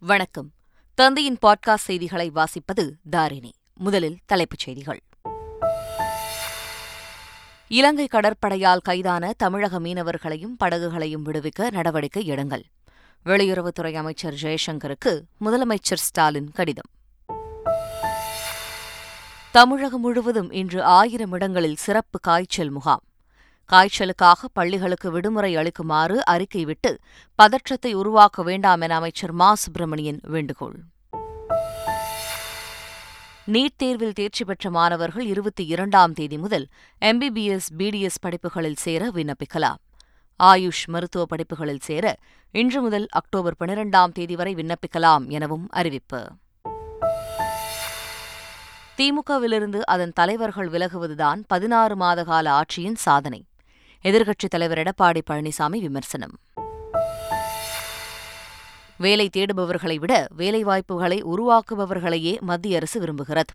வணக்கம். தந்தையின் பாட்காஸ்ட் செய்திகளை வாசிப்பது தாரிணி. முதலில் தலைப்புச் செய்திகள். இலங்கை கடற்படையால் கைதான தமிழக மீனவர்களையும் படகுகளையும் விடுவிக்க நடவடிக்கை எடுங்கள். வெளியுறவுத்துறை அமைச்சர் ஜெயசங்கருக்கு முதலமைச்சர் ஸ்டாலின் கடிதம். தமிழகம் முழுவதும் இன்று ஆயிரம் இடங்களில் சிறப்பு காய்ச்சல் முகாம். காய்ச்சலுக்காக பள்ளிகளுக்கு விடுமுறை அளிக்குமாறு அறிக்கை விட்டு பதற்றத்தை உருவாக்க வேண்டாம் என அமைச்சர் மா. சுப்பிரமணியன் வேண்டுகோள். நீட் தேர்வில் தேர்ச்சி பெற்ற மாணவர்கள் இருபத்தி இரண்டாம் தேதி முதல் எம்பிபிஎஸ் பிடிஎஸ் படிப்புகளில் சேர விண்ணப்பிக்கலாம். ஆயுஷ் மருத்துவ படிப்புகளில் சேர இன்று முதல் அக்டோபர் பனிரெண்டாம் தேதி வரை விண்ணப்பிக்கலாம் எனவும் அறிவிப்பு. திமுகவிலிருந்து அதன் தலைவர்கள் விலகுவதுதான் பதினாறு மாத கால ஆட்சியின் சாதனை. எதிர்க்கட்சித் தலைவர் எடப்பாடி பழனிசாமி விமர்சனம். வேலை தேடுபவர்களை விட வேலைவாய்ப்புகளை உருவாக்குபவர்களையே மத்திய அரசு விரும்புகிறது.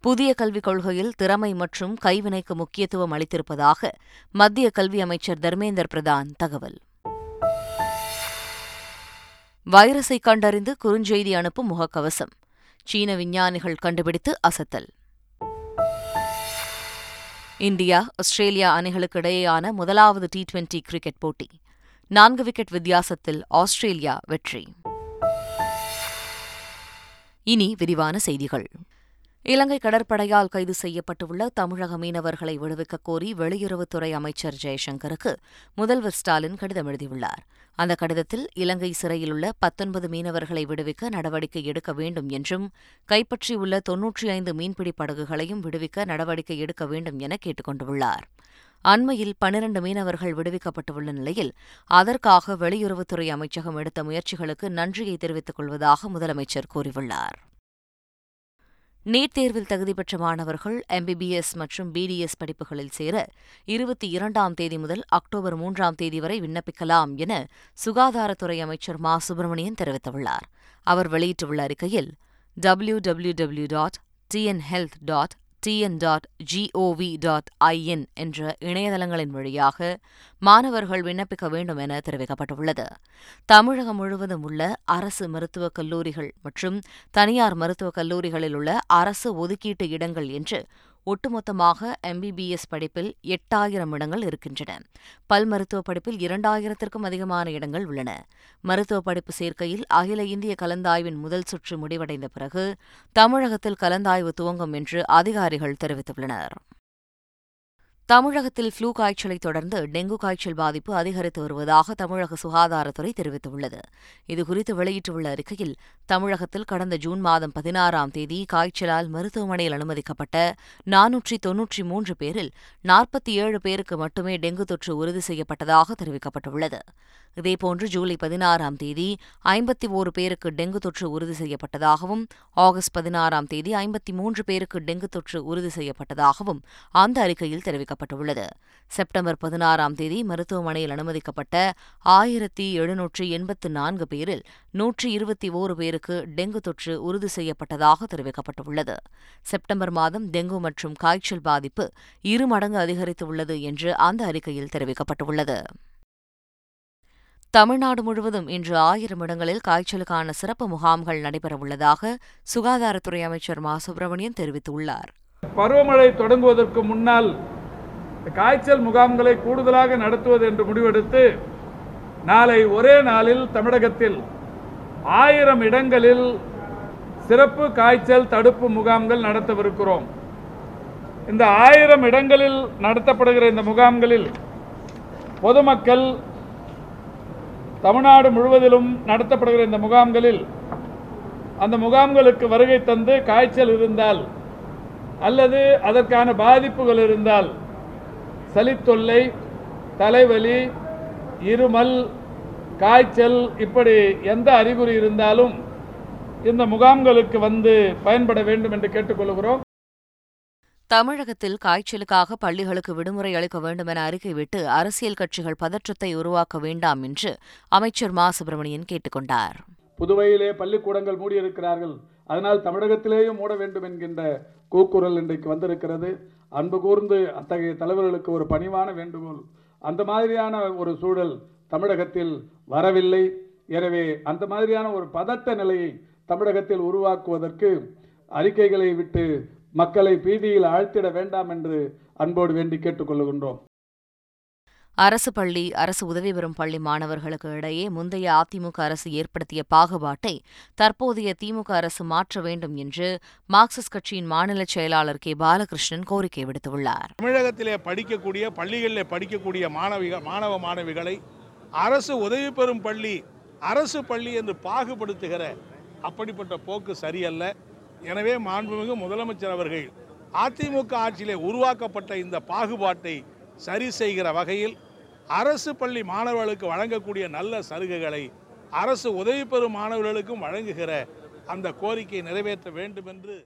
புதிய கல்விக் கொள்கையில் திறமை மற்றும் கைவினைக்கு முக்கியத்துவம் அளித்திருப்பதாக மத்திய கல்வி அமைச்சர் தர்மேந்தர் பிரதான் தகவல். வைரஸை கண்டறிந்து குறுஞ்செய்தி அனுப்பும் முகக்கவசம். சீன விஞ்ஞானிகள் கண்டுபிடித்து அசத்தல். இந்தியா ஆஸ்திரேலியா அணிகளுக்கு இடையேயான முதலாவது டி டுவெண்டி கிரிக்கெட் போட்டி. நான்கு விக்கெட் வித்தியாசத்தில் ஆஸ்திரேலியா வெற்றி. இனி விரிவான செய்திகள். இலங்கை கடற்படையால் கைது செய்யப்பட்டுள்ள தமிழக மீனவர்களை விடுவிக்கக் கோரி வெளியுறவுத்துறை அமைச்சர் ஜெயசங்கருக்கு முதல்வர் ஸ்டாலின் கடிதம் எழுதியுள்ளார். அந்த கடிதத்தில் இலங்கை சிறையிலுள்ள பத்தொன்பது மீனவர்களை விடுவிக்க நடவடிக்கை எடுக்க வேண்டும் என்றும் கைப்பற்றியுள்ள தொன்னூற்றி ஐந்து மீன்பிடி படகுகளையும் விடுவிக்க நடவடிக்கை எடுக்க வேண்டும் என கேட்டுக் கொண்டுள்ளார். அண்மையில் பனிரண்டு மீனவர்கள் விடுவிக்கப்பட்டுள்ள நிலையில் அதற்காக வெளியுறவுத்துறை அமைச்சகம் எடுத்த முயற்சிகளுக்கு நன்றியை தெரிவித்துக் கொள்வதாக முதலமைச்சர் கூறியுள்ளார். நீட் தேர்வில் தகுதி பெற்ற மாணவர்கள் எம்பிபிஎஸ் மற்றும் பிடிஎஸ் படிப்புகளில் சேர இருபத்தி இரண்டாம் தேதி முதல் அக்டோபர் மூன்றாம் தேதி வரை விண்ணப்பிக்கலாம் என சுகாதாரத்துறை அமைச்சர் மா. சுப்பிரமணியன் தெரிவித்துள்ளார். அவர் வெளியிட்டுள்ள அறிக்கையில் W W W dot TN health dot TN dot GOV dot IN என்ற இணையதளங்களின் வழியாக மாணவர்கள் விண்ணப்பிக்க வேண்டும் என தெரிவிக்கப்பட்டுள்ளது. தமிழகம் முழுவதும் உள்ள அரசு மருத்துவக் கல்லூரிகள் மற்றும் தனியார் மருத்துவக் கல்லூரிகளில் உள்ள அரசு ஒதுக்கீட்டு இடங்கள் என்று ஒட்டுமொத்தமாக எம்பிபிஎஸ் படிப்பில் எட்டாயிரம் இடங்கள் இருக்கின்றன. பல் மருத்துவ படிப்பில் இரண்டாயிரத்திற்கும் அதிகமான இடங்கள் உள்ளன. மருத்துவ படிப்பு சேர்க்கையில் அகில இந்திய கலந்தாய்வின் முதல் சுற்று முடிவடைந்த பிறகு தமிழகத்தில் கலந்தாய்வு துவங்கும் என்று அதிகாரிகள் தெரிவித்துள்ளனர். தமிழகத்தில் ஃப்ளூ காய்ச்சலை தொடர்ந்து டெங்கு காய்ச்சல் பாதிப்பு அதிகரித்து வருவதாக தமிழக சுகாதாரத்துறை தெரிவித்துள்ளது. இதுகுறித்து வெளியிட்டுள்ள அறிக்கையில் தமிழகத்தில் கடந்த ஜூன் மாதம் பதினாறாம் தேதி காய்ச்சலால் மருத்துவமனையில் அனுமதிக்கப்பட்ட நானூற்றி தொன்னூற்றி மூன்று பேரில் நாற்பத்தி ஏழு பேருக்கு மட்டுமே டெங்கு தொற்று உறுதி செய்யப்பட்டதாக தெரிவிக்கப்பட்டுள்ளது. இதேபோன்று ஜூலை பதினாறாம் தேதி ஐம்பத்தி ஓரு பேருக்கு டெங்கு தொற்று உறுதி செய்யப்பட்டதாகவும் ஆகஸ்ட் பதினாறாம் தேதி ஐம்பத்தி மூன்று பேருக்கு டெங்கு தொற்று உறுதி செய்யப்பட்டதாகவும் அந்த அறிக்கையில் தெரிவிக்கப்பட்டுள்ளது செப்டம்பர் பதினாறாம் தேதி மருத்துவமனையில் அனுமதிக்கப்பட்ட ஆயிரத்தி எழுநூற்றி எண்பத்து நான்கு பேரில் நூற்றி இருபத்தி ஓரு பேருக்கு டெங்கு தொற்று உறுதி செய்யப்பட்டதாக தெரிவிக்கப்பட்டுள்ளது. செப்டம்பர் மாதம் டெங்கு மற்றும் காய்ச்சல் பாதிப்பு இரு மடங்கு அதிகரித்துள்ளது என்று அந்த அறிக்கையில் தெரிவிக்கப்பட்டுள்ளது. தமிழ்நாடு முழுவதும் இன்று ஆயிரம் இடங்களில் காய்ச்சலுக்கான சிறப்பு முகாம்கள் நடைபெறவுள்ளதாக சுகாதாரத்துறை அமைச்சர் மா. சுப்பிரமணியன் தெரிவித்துள்ளார். பருவமழை தொடங்குவதற்கு முன்னால் காய்ச்சல் முகாம்களை கூடுதலாக நடத்துவது என்று முடிவெடுத்து நாளை ஒரே நாளில் தமிழகத்தில் ஆயிரம் இடங்களில் சிறப்பு காய்ச்சல் தடுப்பு முகாம்கள் நடத்தவிருக்கிறோம். இந்த ஆயிரம் இடங்களில் நடத்தப்படுகிற இந்த முகாம்களில் பொதுமக்கள் தமிழ்நாடு முழுவதிலும் நடத்தப்படுகிற இந்த முகாம்களில் அந்த முகாம்களுக்கு வருகை தந்து காய்ச்சல் இருந்தால் அல்லது அதற்கான பாதிப்புகள் இருந்தால் சளித்தொல்லை தலைவலி இருமல் காய்ச்சல் இப்படி எந்த அறிகுறி இருந்தாலும் இந்த முகாம்களுக்கு வந்து பயன்பட வேண்டும் என்று கேட்டுக்கொள்கிறோம். தமிழகத்தில் காய்ச்சலுக்காக பள்ளிகளுக்கு விடுமுறை அளிக்க வேண்டும் என அறிக்கை விட்டு அரசியல் கட்சிகள் பதற்றத்தை உருவாக்க வேண்டாம் என்று அமைச்சர் மா. சுப்பிரமணியன் கேட்டுக் கொண்டார் புதுவையிலே பள்ளிக்கூடங்கள் மூடியிருக்கிறார்கள். அதனால் தமிழகத்திலேயும் மூட வேண்டும் என்கின்ற கூக்குரல் இன்றைக்கு வந்திருக்கிறது. அன்பு கூர்ந்து அத்தகைய தலைவர்களுக்கு ஒரு பணிவான வேண்டுகோள். அந்த மாதிரியான ஒரு சூழல் தமிழகத்தில் வரவில்லை. எனவே அந்த மாதிரியான ஒரு பதட்ட நிலையை தமிழகத்தில் உருவாக்குவதற்கு அறிக்கைகளை விட்டு மக்களை பீதியில் ஆழ்த்திட வேண்டாம் என்று அன்போடு வேண்டி கேட்டுக்கொள்கின்றோம். அரசு பள்ளி அரசு உதவி பெறும் பள்ளி மாணவர்களுக்கு இடையே முந்தைய அதிமுக அரசு ஏற்படுத்திய பாகுபாட்டை தற்போதைய திமுக அரசு மாற்ற வேண்டும் என்று மார்க்சிஸ்ட் கட்சியின் மாநில செயலாளர் கே. பாலகிருஷ்ணன் கோரிக்கை விடுத்துள்ளார். தமிழகத்திலே படிக்கக்கூடிய பள்ளிகளில் படிக்கக்கூடிய மாணவிகள் மாணவ மாணவிகளை அரசு உதவி பெறும் பள்ளி அரசு பள்ளி என்று பாகுபடுத்துகிற அப்படிப்பட்ட போக்கு சரியல்ல. எனவே மாண்புமிகு முதலமைச்சர் அவர்கள் அதிமுக ஆட்சியிலே உருவாக்கப்பட்ட இந்த பாகுபாட்டை சரி செய்கிற வகையில் அரசு பள்ளி மாணவர்களுக்கு வழங்கக்கூடிய நல்ல சலுகைகளை அரசு உதவி பெறும் மாணவர்களுக்கும் வழங்குகிற அந்த கோரிக்கையை நிறைவேற்ற வேண்டும் என்று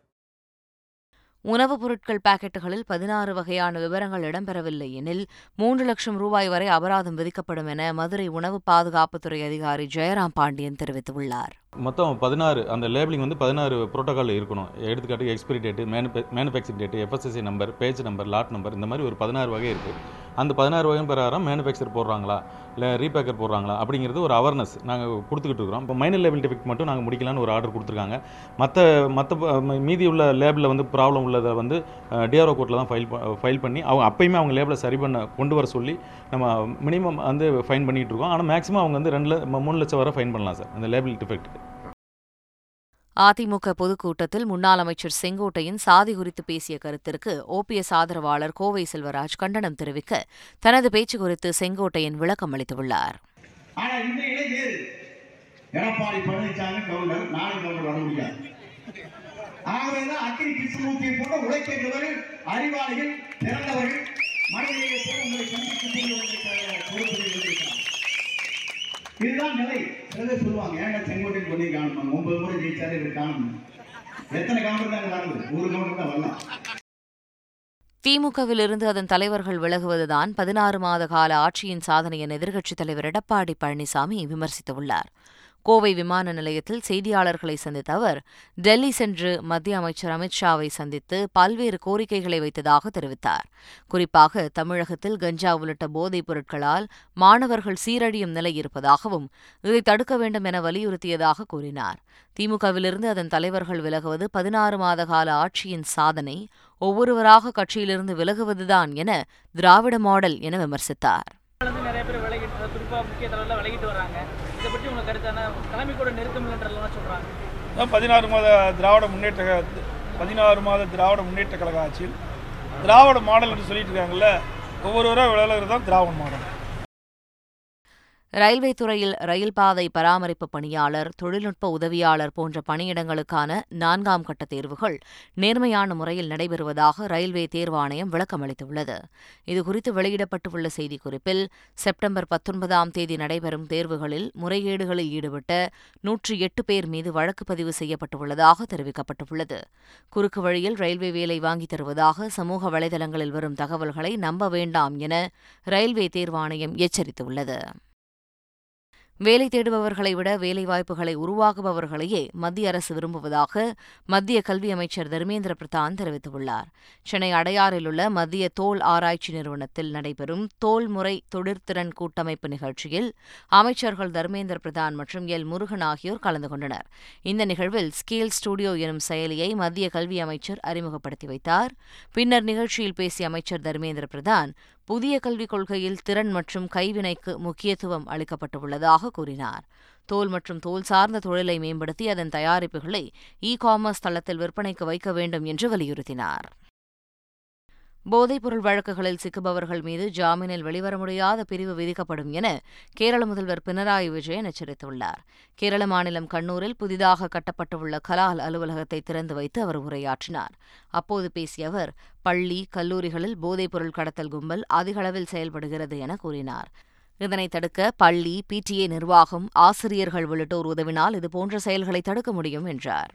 உணவுப் பொருட்கள் பாக்கெட்டுகளில் பதினாறு வகையான விவரங்கள் இடம்பெறவில்லை எனில் மூன்று லட்சம் ரூபாய் வரை அபராதம் விதிக்கப்படும் என மதுரை உணவு பாதுகாப்புத்துறை அதிகாரி ஜெயராம் பாண்டியன் தெரிவித்துள்ளார். மொத்தம் பதினாறு அந்த லேபிளிங் வந்து பதினாறு ப்ரோட்டோக்கால் இருக்கணும். எடுத்துக்காட்டு expiry date மேனுபே manufacturing date FSSC number page number lot number இந்த மாதிரி ஒரு பதினாறு வகை இருக்குது அந்த பதினாறு வகையும் பிரகாரம் மேனுஃபேக்சர் போடுறாங்களா? இல்லை ரீபேக்கர் போடுறாங்களா? அப்படிங்கிறது ஒரு அவர்னஸ் நாங்கள் கொடுத்துக்கிட்டு இருக்கிறோம். இப்போ மைனர் லேபிள் டிஃபெக்ட் மட்டும் நாங்கள் முடிக்கலான்னு ஒரு ஆர்டர் கொடுத்துருக்காங்க. மற்ற மற்ற மீதி உள்ள லேபிளில் வந்து ப்ராப்ளம் உள்ளதை வந்து டிஆர்ஓ கோர்ட்டில் தான் ஃபைல் ஃபைல் பண்ணி அவங்க அப்பயுமே அவங்க லேபிளை சரி பண்ண கொண்டு வர சொல்லி நம்ம மினிமம் வந்து ஃபைன் பண்ணிகிட்டு இருக்கோம். ஆனால் மேக்ஸிமம் அவங்க வந்து ரெண்டு மூணு லட்சம் வரை ஃபைன் பண்ணலாம் சார் அந்த லேபிள் டிஃபெக்ட்டுக்கு அதிமுக பொதுக்கூட்டத்தில் முன்னாள் அமைச்சர் செங்கோட்டையின் சாதி குறித்து பேசிய கருத்திற்கு ஓபிஎஸ் ஆதரவாளர் கோவை செல்வராஜ் கண்டனம் தெரிவிக்க தனது பேச்சு குறித்து செங்கோட்டையன் விளக்கம் அளித்துள்ளார். எடப்பாடி பழனிசாமி நானும் வர முடியாது. ஆகவேதான் கிருஷ்ணமூர்த்தியை போன்ற உழைக்கின்றவர்கள் அறிவாளிகள் உங்களை இதுதான் நிலை. சில பேர் சொல்லுவாங்க ஏன்டா செங்கோட்டையில் பண்ணி காணும்? ஒன்பது முறை ஜெயிச்சாரு இவர் காணும். எத்தனை கவுண்டர் தான் வரது ஒரு கவுண்டர் தான் வரலாம். திமுகவிலிருந்து அதன் தலைவர்கள் விலகுவதுதான் பதினாறு மாத கால ஆட்சியின் சாதனை என எதிர்க்கட்சித் தலைவர் எடப்பாடி பழனிசாமி விமர்சித்துள்ளார் கோவை விமான நிலையத்தில் செய்தியாளர்களை சந்தித்த அவர் டெல்லி சென்று மத்திய அமைச்சர் அமித்ஷாவை சந்தித்து பல்வேறு கோரிக்கைகளை வைத்ததாக தெரிவித்தார். குறிப்பாக தமிழகத்தில் கஞ்சா உள்ளிட்ட போதைப் பொருட்களால் மாணவர்கள் சீரழியும் நிலை இருப்பதாகவும் இதை தடுக்க வேண்டும் என வலியுறுத்தியதாக கூறினார். திமுகவிலிருந்து அதன் தலைவர்கள் விலகுவது பதினாறு மாத கால ஆட்சியின் சாதனை ஒவ்வொருவராக கட்சியிலிருந்து விலகுவதுதான் என திராவிட மாடல் என விமர்சித்தார். பேர் விலகிட்டு குறிப்பாக முக்கிய தலைவர்கள் விலகிட்டு வராங்க இதை பற்றி உங்களுக்கு கருத்தான தலைமை கூட நெருக்கம் இல்லைன்றதெல்லாம் சொல்கிறாங்க அதான் பதினாறு மாத திராவிட முன்னேற்ற கழக- பதினாறு மாத திராவிட முன்னேற்ற கழக ஆட்சியில் திராவிட மாடல் என்று சொல்லிட்டு இருக்காங்கல்ல ஒவ்வொருவராக விளையாடுறது தான் திராவிட மாடல். ரயில்வே துறையில் ரயில் பாதை பராமரிப்பு பணியாளர் தொழில்நுட்ப உதவியாளர் போன்ற பணியிடங்களுக்கான நான்காம் கட்ட தேர்வுகள் நேர்மையான முறையில் நடைபெறுவதாக ரயில்வே தேர்வாணையம் விளக்கமளித்துள்ளது இதுகுறித்து வெளியிடப்பட்டுள்ள செய்திக்குறிப்பில் செப்டம்பர் பத்தொன்பதாம் தேதி நடைபெறும் தேர்வுகளில் முறைகேடுகளில் ஈடுபட்ட நூற்றி எட்டு பேர் மீது வழக்கு பதிவு செய்யப்பட்டுள்ளதாக தெரிவிக்கப்பட்டுள்ளது. குறுக்கு வழியில் ரயில்வே வேலை வாங்கித் தருவதாக சமூக வலைதளங்களில் வரும் தகவல்களை நம்ப வேண்டாம் என ரயில்வே தேர்வாணையம் எச்சரித்துள்ளது. வேலை தேடுபவர்களை விட வேலைவாய்ப்புகளை உருவாக்குபவர்களையே மத்திய அரசு விரும்புவதாக மத்திய கல்வி அமைச்சர் தர்மேந்திர பிரதான் தெரிவித்துள்ளார். சென்னை அடையாறில் உள்ள மத்திய தோல் ஆராய்ச்சி நிறுவனத்தில் நடைபெறும் தோல் முறை தொழிற்திறன் கூட்டமைப்பு நிகழ்ச்சியில் அமைச்சர்கள் தர்மேந்திர பிரதான் மற்றும் எல் முருகன் ஆகியோர் கலந்து கொண்டனர். இந்த நிகழ்வில் ஸ்கேல் ஸ்டுடியோ எனும் செயலியை மத்திய கல்வி அமைச்சர் அறிமுகப்படுத்தி வைத்தார். பின்னர் நிகழ்ச்சியில் பேசிய அமைச்சர் தர்மேந்திர பிரதான் புதிய கல்விக் கொள்கையில் திறன் மற்றும் கைவினைக்கு முக்கியத்துவம் அளிக்கப்பட்டுள்ளதாக கூறினார். தோல் மற்றும் தோல் சார்ந்த தொழிலை மேம்படுத்தி அதன் தயாரிப்புகளை இ காமர்ஸ் தளத்தில் விற்பனைக்கு வைக்க வேண்டும் என்று வலியுறுத்தினார். போதைப்பொருள் வழக்குகளில் சிக்குபவர்கள் மீது ஜாமீனில் வெளிவர முடியாத பிரிவு விதிக்கப்படும் என கேரள முதல்வர் பினராயி விஜயன் எச்சரித்துள்ளார். கேரள மாநிலம் கண்ணூரில் புதிதாக கட்டப்பட்டுள்ள கலால் அலுவலகத்தை திறந்து வைத்து அவர் உரையாற்றினார். அப்போது பேசிய அவர் பள்ளி கல்லூரிகளில் போதைப்பொருள் கடத்தல் கும்பல் அதிகளவில் செயல்படுகிறது என கூறினார். இதனை தடுக்க பள்ளி பிடிஏ நிர்வாகம் ஆசிரியர்கள் உள்ளிட்டோர் உதவினால் இதுபோன்ற செயல்களை தடுக்க முடியும் என்றார்.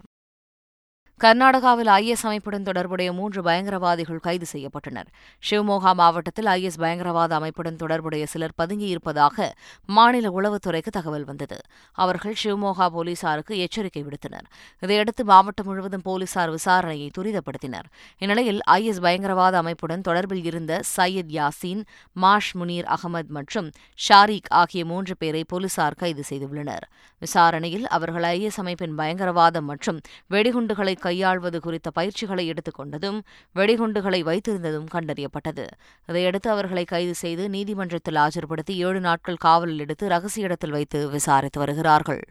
கர்நாடகாவில் ஐஎஸ் அமைப்புடன் தொடர்புடைய மூன்று பயங்கரவாதிகள் கைது செய்யப்பட்டனர். ஷிவமோகா மாவட்டத்தில் ஐஎஸ் பயங்கரவாத அமைப்புடன் தொடர்புடைய சிலர் பதுங்கியிருப்பதாக மாநில உளவுத்துறைக்கு தகவல் வந்தது. அவர்கள் ஷிவ்மோகா போலீசாருக்கு எச்சரிக்கை விடுத்தனர். இதையடுத்து மாவட்டம் முழுவதும் போலீசார் விசாரணையை துரிதப்படுத்தினர். இந்நிலையில் ஐஎஸ் பயங்கரவாத அமைப்புடன் தொடர்பில் இருந்த சையத் யாசீன் மாஷ் முனீர் அகமது மற்றும் ஷாரிக் ஆகிய மூன்று பேரை போலீசார் கைது செய்துள்ளனர். விசாரணையில் அவர்கள் ஐஎஸ் அமைப்பின் பயங்கரவாதம் மற்றும் வெடிகுண்டுகளை கையாள்வது குறித்த பயிற்சிகளை எடுத்துக்கொண்டதும் வெடிகுண்டுகளை வைத்திருந்ததும் கண்டறியப்பட்டது. இதையடுத்து அவர்களை கைது செய்து நீதிமன்றத்தில் ஆஜர்படுத்தி ஏழு நாட்கள் காவலில் எடுத்து ரகசிய இடத்தில் வைத்து விசாரித்து வருகிறார்கள்.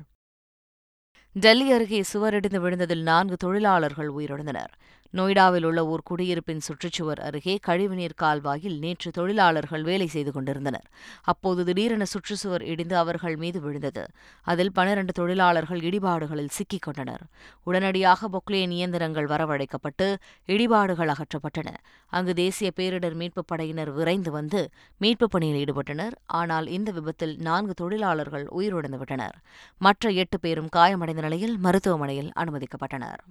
டெல்லி அருகே சுவரிடிந்து விழுந்ததில் நான்கு தொழிலாளர்கள் உயிரிழந்தனர். நொய்டாவில் உள்ள ஓர் குடியிருப்பின் சுற்றுச்சுவர் அருகே கழிவுநீர் கால்வாயில் நேற்று தொழிலாளர்கள் வேலை செய்து கொண்டிருந்தனர். அப்போது திடீரென சுற்றுச்சுவர் இடிந்து அவர்கள் மீது விழுந்தது. அதில் பனிரண்டு தொழிலாளர்கள் இடிபாடுகளில் சிக்கிக் கொண்டனர். உடனடியாக பொக்லேன் இயந்திரங்கள் வரவழைக்கப்பட்டு இடிபாடுகள் அகற்றப்பட்டன. அங்கு தேசிய பேரிடர் மீட்புப் படையினர் விரைந்து வந்து மீட்புப் பணியில் ஈடுபட்டனர். ஆனால் இந்த விபத்தில் நான்கு தொழிலாளர்கள் உயிரிழந்துவிட்டனர். மற்ற எட்டு பேரும் காயமடைந்த நிலையில் மருத்துவமனையில் அனுமதிக்கப்பட்டனர்.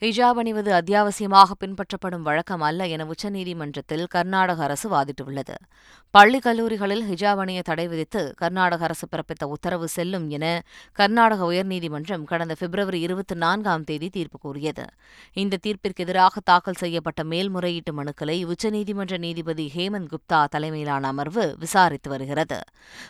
ஹிஜாப் அணிவது அத்தியாவசியமாக பின்பற்றப்படும் வழக்கம் அல்ல என உச்சநீதிமன்றத்தில் கர்நாடக அரசு வாதிட்டுள்ளது. பள்ளி கல்லூரிகளில் ஹிஜாப் அணிய தடை விதித்து கர்நாடக அரசு பிறப்பித்த உத்தரவு செல்லும் என கர்நாடக உயர்நீதிமன்றம் கடந்த பிப்ரவரி இருபத்தி நான்காம் தேதி தீர்ப்பு கூறியது. இந்த தீர்ப்பிற்கு எதிராக தாக்கல் செய்யப்பட்ட மேல்முறையீட்டு மனுக்களை உச்சநீதிமன்ற நீதிபதி ஹேமந்த் குப்தா தலைமையிலான அமர்வு விசாரித்து வருகிறது.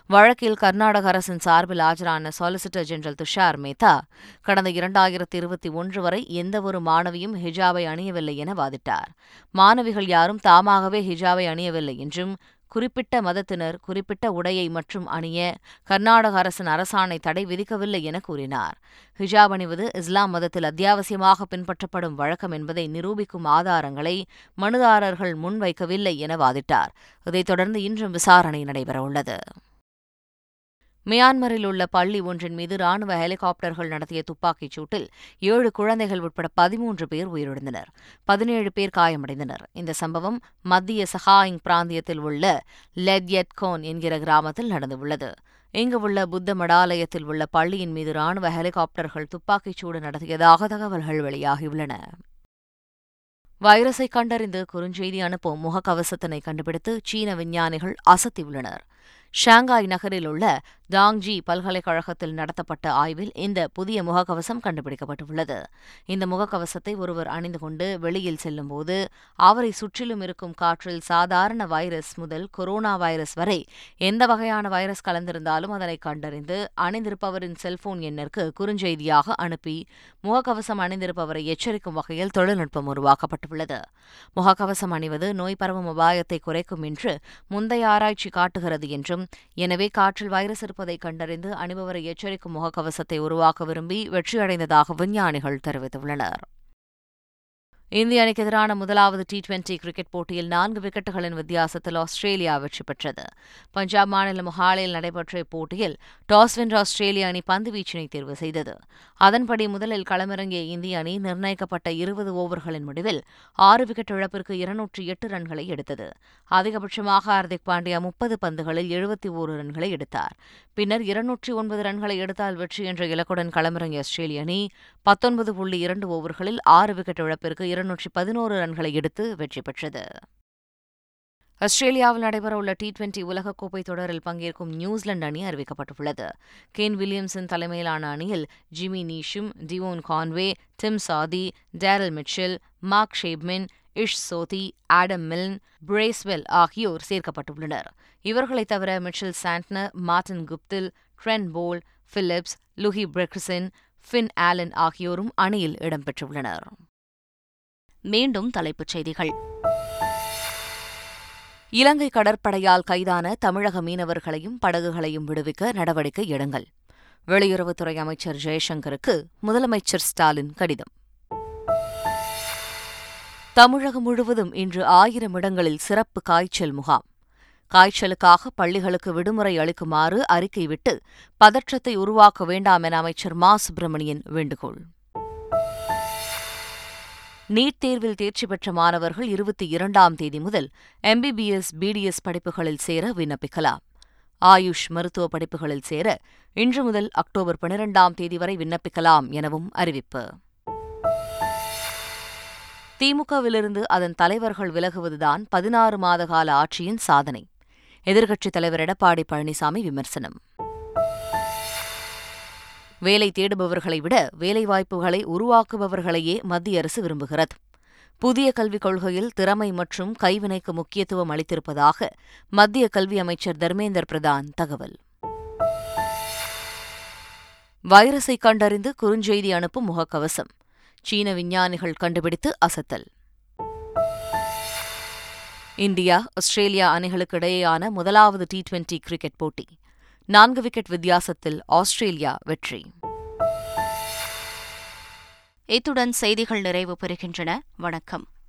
வழக்கில் கர்நாடக அரசின் சார்பில் ஆஜரான சாலிசிட்டர் ஜெனரல் துஷார் மேத்தா கடந்த இரண்டாயிரத்தி இருபத்தி ஒன்று வரை எந்தவொரு மாணவியும் ஹிஜாபை அணியவில்லை என வாதிட்டார். மாணவிகள் யாரும் தாமாகவே ஹிஜாபை அணியவில்லை என்றும் குறிப்பிட்ட மதத்தினர் குறிப்பிட்ட உடையை மற்றும் அணிய கர்நாடக அரசின் அரசாணை தடை விதிக்கவில்லை என கூறினார். ஹிஜாப் அணிவது இஸ்லாம் மதத்தில் அத்தியாவசியமாக பின்பற்றப்படும் வழக்கம் என்பதை நிரூபிக்கும் ஆதாரங்களை மனுதாரர்கள் முன்வைக்கவில்லை என வாதிட்டார். இதைத் தொடர்ந்து இன்றும் விசாரணை நடைபெறவுள்ளது. மியான்மரில் உள்ள பள்ளி ஒன்றின் மீது ராணுவ ஹெலிகாப்டர்கள் நடத்திய துப்பாக்கிச் சூட்டில் ஏழு குழந்தைகள் உட்பட பதிமூன்று பேர் உயிரிழந்தனர். பதினேழு பேர் காயமடைந்தனர். இந்த சம்பவம் மத்திய சஹாயிங் பிராந்தியத்தில் உள்ள லெத்யட்கோன் என்கிற கிராமத்தில் நடந்துள்ளது. இங்கு உள்ள புத்த மடாலயத்தில் உள்ள பள்ளியின் மீது ராணுவ ஹெலிகாப்டர்கள் துப்பாக்கிச் சூடு நடத்தியதாக தகவல்கள் வெளியாகியுள்ளன. வைரஸை கண்டறிந்து குறுஞ்செய்தி அனுப்பும் முகக்கவசத்தினை கண்டுபிடித்து சீன விஞ்ஞானிகள் அசத்தியுள்ளனர். ஷாங்காய் நகரில் உள்ள டாங்ஜி பல்கலைக்கழகத்தில் நடத்தப்பட்ட ஆய்வில் இந்த புதிய முகக்கவசம் கண்டுபிடிக்கப்பட்டுள்ளது. இந்த முகக்கவசத்தை ஒருவர் அணிந்து கொண்டு வெளியில் செல்லும்போது அவரை சுற்றிலும் இருக்கும் காற்றில் சாதாரண வைரஸ் முதல் கொரோனா வைரஸ் வரை எந்த வகையான வைரஸ் கலந்திருந்தாலும் அதனை கண்டறிந்து அணிந்திருப்பவரின் செல்போன் எண்ணிற்கு குறுஞ்செய்தியாக அனுப்பி முகக்கவசம் அணிந்திருப்பவரை எச்சரிக்கும் வகையில் தொழில்நுட்பம் உருவாக்கப்பட்டுள்ளது. முகக்கவசம் அணிவது நோய் பரவும் அபாயத்தை குறைக்கும் என்று முந்தைய ஆராய்ச்சி காட்டுகிறது என்றும் எனவே காற்றில் வைரஸ் இருப்பதை கண்டறிந்து அணிபவரை எச்சரிக்கும் முகக்கவசத்தை உருவாக்க விரும்பி வெற்றியடைந்ததாக விஞ்ஞானிகள் தெரிவித்துள்ளனர். இந்திய அணிக்கு எதிரான முதலாவது டி டுவெண்டி கிரிக்கெட் போட்டியில் நான்கு விக்கெட்டுகளின் வித்தியாசத்தில் ஆஸ்திரேலியா வெற்றி பெற்றது. பஞ்சாப் மாநிலம் மொஹாலியில் நடைபெற்ற இப்போட்டியில் டாஸ் வென்ற ஆஸ்திரேலிய அணி பந்து வீச்சினை தேர்வு செய்தது. அதன்படி முதலில் களமிறங்கிய இந்திய அணி நிர்ணயிக்கப்பட்ட இருபது ஓவர்களின் முடிவில் ஆறு விக்கெட் இழப்பிற்கு இருநூற்றி எட்டு ரன்களை எடுத்தது. அதிகபட்சமாக ஹார்திக் பாண்டியா முப்பது பந்துகளில் எழுபத்தி ஓரு ரன்களை எடுத்தார். பின்னர் இருநூற்றி ஒன்பது ரன்களை எடுத்தால் வெற்றி என்ற இலக்குடன் களமிறங்கிய ஆஸ்திரேலிய அணி பத்தொன்பது புள்ளி இரண்டு ஓவர்களில் ஆறு விக்கெட் இழப்பிற்கு இருநூற்றி பதினோரு ரன்களை எடுத்து வெற்றி பெற்றது. ஆஸ்திரேலியாவில் நடைபெறவுள்ள டி டுவெண்டி உலகக்கோப்பை தொடரில் பங்கேற்கும் நியூசிலாந்து அணி அறிவிக்கப்பட்டுள்ளது. கேன் வில்லியம்சன் தலைமையிலான அணியில் Jimmy Neesham Devon Conway Tim Southee Daryl Mitchell Mark Chapman Ish Sodhi Adam Milne Bracewell ஆகியோர் சேர்க்கப்பட்டுள்ளனர். இவர்களைத் தவிர Mitchell Santner Martin Guptill Trent Boult Phillips Lockie Ferguson Finn Allen ஆகியோரும் அணியில் இடம்பெற்றுள்ளனர் மீண்டும் தலைப்புச் செய்திகள். இலங்கை கடற்படையால் கைதான தமிழக மீனவர்களையும் படகுகளையும் விடுவிக்க நடவடிக்கை எடுங்கள். வெளியுறவுத்துறை அமைச்சர் ஜெயசங்கருக்கு முதலமைச்சர் ஸ்டாலின் கடிதம். தமிழகம் முழுவதும் இன்று ஆயிரம் இடங்களில் சிறப்பு காய்ச்சல் முகாம். காய்ச்சலுக்காக பள்ளிகளுக்கு விடுமுறை அளிக்குமாறு அறிக்கை விட்டு பதற்றத்தை உருவாக்க வேண்டாம் என அமைச்சர் மா. சுப்பிரமணியன் வேண்டுகோள். நீட் தேர்வில் தேர்ச்சி பெற்ற மாணவர்கள் இருபத்தி இரண்டாம் தேதி முதல் எம்பிபிஎஸ் பிடிஎஸ் படிப்புகளில் சேர விண்ணப்பிக்கலாம். ஆயுஷ் மருத்துவ படிப்புகளில் சேர இன்று முதல் அக்டோபர் பனிரெண்டாம் தேதி வரை விண்ணப்பிக்கலாம் எனவும் அறிவிப்பு. திமுகவிலிருந்து அதன் தலைவர்கள் விலகுவதுதான் பதினாறு மாத கால ஆட்சியின் சாதனை. எதிர்க்கட்சித் தலைவர் எடப்பாடி பழனிசாமி விமர்சனம். வேலை தேடுபவர்களை விட வேலைவாய்ப்புகளை உருவாக்குபவர்களையே மத்திய அரசு விரும்புகிறது. புதிய கல்விக் கொள்கையில் திறமை மற்றும் கைவினைக்கு முக்கியத்துவம் அளித்திருப்பதாக மத்திய கல்வி அமைச்சர் தர்மேந்தர் பிரதான் தகவல். வைரஸை கண்டறிந்து குறுஞ்செய்தி அனுப்பும் முகக்கவசம். சீன விஞ்ஞானிகள் கண்டுபிடித்து அசத்தல். இந்தியா ஆஸ்திரேலியா அணிகளுக்கு இடையேயான முதலாவது டி டுவெண்டி கிரிக்கெட் போட்டி. நான்கு விக்கெட் வித்தியாசத்தில் ஆஸ்திரேலியா வெற்றி. இத்துடன் செய்திகள் நிறைவு பெறுகின்றன. வணக்கம்.